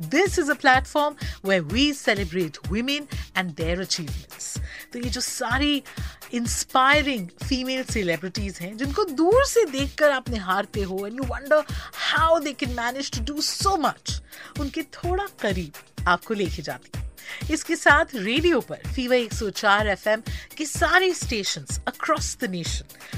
This is a platform where we celebrate women and their achievements तो ये जो सारी इंस्पायरिंग फीमेल सेलिब्रिटीज हैं, जिनको दूर से देखकर आप निहारते हो and you wonder how they can manage to do so much उनके थोड़ा करीब आपको लेके जाती हूँ। इसके साथ रेडियो पर फीवर 104 एफएम के सारे स्टेशंस अक्रॉस द नेशन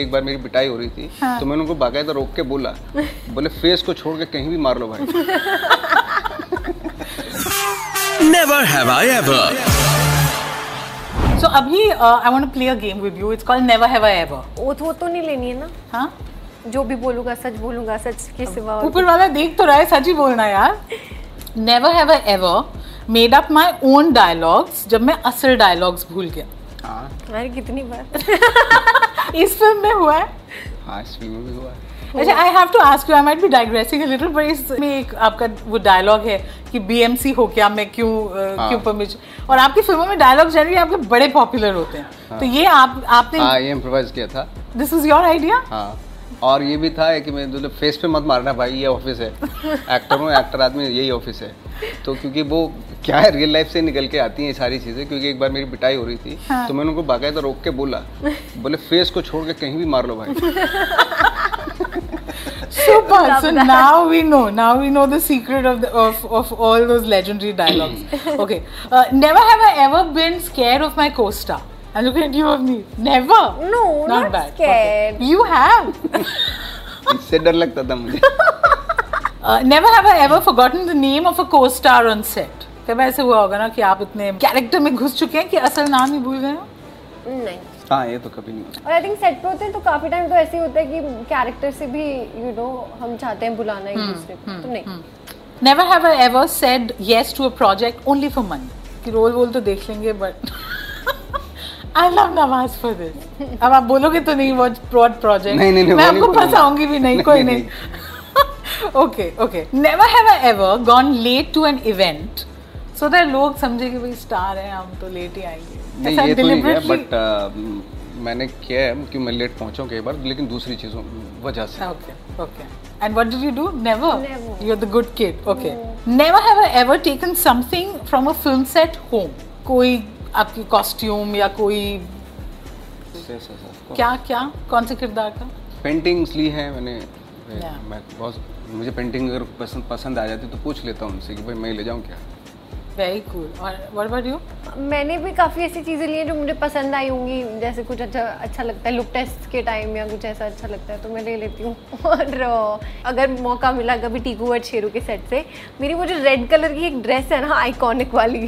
एक बार मेरी पिटाई हो रही थी हाँ। तो मैंने उनको बाकायदा रोक के बोला बोले फेस को छोड़ के कहीं भी मार लो भाई। Never have I ever. So अभी I want to play a game with you it's called never have I ever वो तो तो नहीं लेनी है ना? हाँ? जो भी बोलूँगा सच बोलूँगा सच के सिवा ऊपर वाला देख तो रहा है सच ही बोलना यार। Never have I ever made up my own dialogues जब मैं असल डायलॉग्स भूल गया। हाँ अरे कितनी बार। इस फ़िल्म में हुआ है? हाँ इस फ़िल्म में भी हुआ है। अच्छा I have to ask you I might be digressing a little but इसमें एक आपका वो डायलॉग है कि बीएमसी हो क्या मैं क्यों हाँ। क्यों परमिशन और आपकी फ़िल्मों में डायलॉग जनरली आपके बड़े पॉपुलर होते हैं। तो ये आप हाँ आपने ये इम्प्रोवाइज किया था। दिस इज़ योर आइडिया हाँ। और ये भी था कि मैं मतलब फेस पे मत मारना भाई ये ऑफ़िस है एक्टर हूँ एक्टर आदमी यही ऑफ़िस है तो क्योंकि वो क्या है रियल लाइफ से निकल के आती हैं सारी चीज़ें क्योंकि एक बार मेरी पिटाई हो रही थी हाँ। तो मैंने उनको बाकायदा रोक के बोला बोले फेस को छोड़ के कहीं भी मार लो भाई Super. So now we know. Now we know the secret of the of, of all those legendary dialogues. okay. Uh, never have I ever been scared of my co-star. And look at you of. Never. No, not not bad. scared. Okay. You have. इससे डर लगता था मुझे Uh, never have I ever forgotten the name of a co-star on set. कब ऐसे हुआ होगा ना कि आप इतने कैरेक्टर में घुस चुके हैं कि असल नाम ही भूल गए हो नहीं हाँ ये तो कभी नहीं हुआ और आई थिंक सेट पे होते हैं तो काफ़ी टाइम तो ऐसे ही होता है कि कैरेक्टर से भी यू नो हम चाहते हैं बुलाना एक दूसरे को तो नहीं Never have I ever said yes to a project only for money. कि रोल वोल तो देख लेंगे but I love Nawaz for this अब आप बोलोगे तो नहीं वो ब्रॉड प्रोजेक्ट नहीं, नहीं, नहीं, मैं आपको फंसाऊँगी भी नहीं कोई नहीं, okay okay never have I ever gone late to an event so that लोग समझे कि भाई स्टार है हम तो लेट ही आएँगे नहीं ये तो नहीं है बट मैंने किया है कि मैं लेट पहुँचा कई बार लेकिन दूसरी चीज़ों वजह से Okay, okay. And what did you do? Never. Never. You're the good kid. Okay. Never have I ever taken something from a film set home. कोई आपकी कॉस्ट्यूम या कोई क्या क्या? कौन से किरदार का? पेंटिंग्स ली है मैंने। Yeah. मैं बहुत मुझे पेंटिंग अगर पसंद पसंद आ जाती तो पूछ लेता हूँ उनसे कि भाई मैं ले जाऊँ क्या? वेरी कूल और व्हाट अबाउट यू मैंने भी काफ़ी ऐसी चीज़ें ली हैं जो मुझे पसंद आई होंगी। जैसे कुछ अच्छा अच्छा लगता है लुक टेस्ट के टाइम या कुछ ऐसा अच्छा लगता है तो मैं ले लेती हूँ। और अगर मौका मिला कभी टीकू और शेरू के सेट से मेरी वो जो रेड कलर की एक ड्रेस है ना आइकॉनिक वाली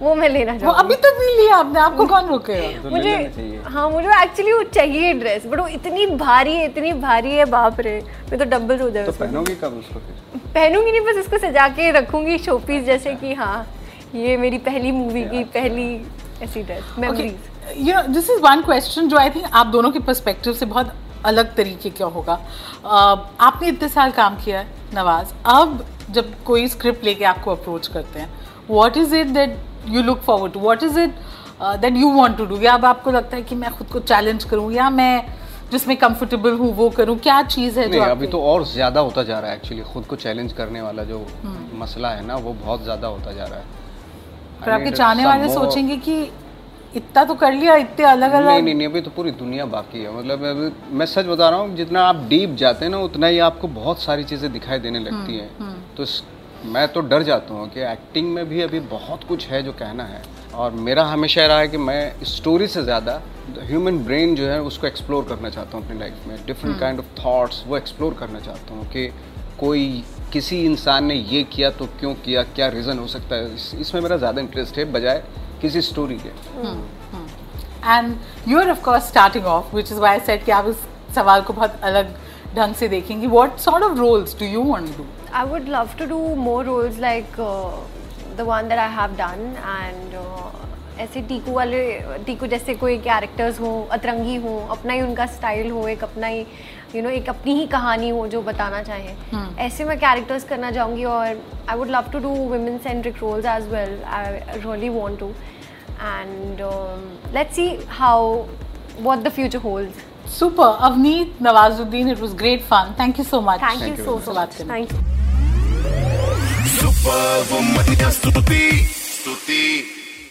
वो मैं लेना वो चाहूँगी। अभी तक नहीं लिया आपने आपको कौन रोकेगा तो मुझे हाँ मुझे एक्चुअली वो चाहिए ड्रेस बट वो इतनी भारी है इतनी भारी है बाप रे। मैं तो डबल हो जाए तो पहनोगे कब उसको फिर? पहनूँगी नहीं बस इसको सजा के रखूँगी शोपीस जैसे कि हाँ ये मेरी पहली मूवी की पहली ऐसी dress memories you know this is one question जो आई थिंक आप दोनों के पर्सपेक्टिव से बहुत अलग तरीके का होगा। uh, आपने इतने साल काम किया है नवाज़। अब जब कोई स्क्रिप्ट लेके आपको अप्रोच करते हैं what is it that you look forward to what is it that you want to do या अब आपको लगता है कि मैं खुद को चैलेंज करूँ या मैं जिसमें कंफर्टेबल हूँ वो करूँ? क्या चीज़ है जो नहीं आपके- अभी तो और ज़्यादा होता जा रहा है एक्चुअली खुद को चैलेंज करने वाला जो मसला है ना वो बहुत ज़्यादा होता जा रहा है। पर आपके चाहने वाले सोचेंगे कि इतना तो कर लिया इतने अलग नहीं अलग नहीं नहीं अभी तो पूरी दुनिया बाकी है। मतलब मैं सच बता रहा हूँ जितना आप डीप जाते हैं ना उतना ही आपको बहुत सारी चीज़ें दिखाई देने लगती हैं। तो इस- मैं तो डर जाता हूँ कि एक्टिंग में भी अभी बहुत कुछ है जो कहना है। और मेरा हमेशा रहा है कि मैं स्टोरी से ज़्यादा ह्यूमन ब्रेन जो है उसको एक्सप्लोर करना चाहता हूँ अपनी लाइफ में। डिफरेंट काइंड ऑफ़ थाट्स वो एक्सप्लोर करना चाहता हूँ कि कोई किसी इंसान ने ये किया तो क्यों किया क्या रीज़न हो सकता है? इस, इसमें मेरा ज़्यादा इंटरेस्ट है बजाय किसी स्टोरी के। And you are of course starting off which is why I said कि आप इस सवाल को बहुत अलग ढंग से देखेंगी। What sort of roles do you want to do I would love to do more roles like uh, the one that I have done and uh, ऐसे टीकू वाले टीकू जैसे कोई कैरेक्टर्स हो अतरंगी हो अपना ही उनका स्टाइल हो एक अपना ही यू you नो know, एक अपनी ही कहानी हो जो बताना चाहें। ऐसे मैं कैरेक्टर्स करना चाहूँगी और I would love to do women centric roles as well I really want to and let's see how what the future holds Super. Avneet Nawazuddin, it was great fun. Thank you so much. Thank, Thank you, so, so much. Thank you.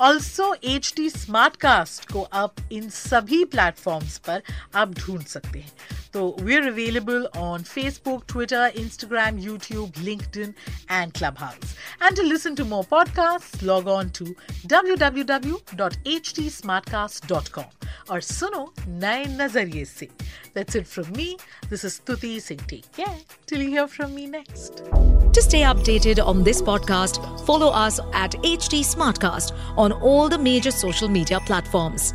Also H T Smartcast को आप इन सभी platforms पर आप ढूंढ सकते हैं। So we're available on Facebook, Twitter, Instagram, YouTube, LinkedIn, and Clubhouse. And to listen to more podcasts, log on to www.htsmartcast.com or suno nine nazariye se. That's it from me. This is Tuti Singh. Take care till you hear from me next. To stay updated on this podcast, follow us at HT Smartcast on all the major social media platforms.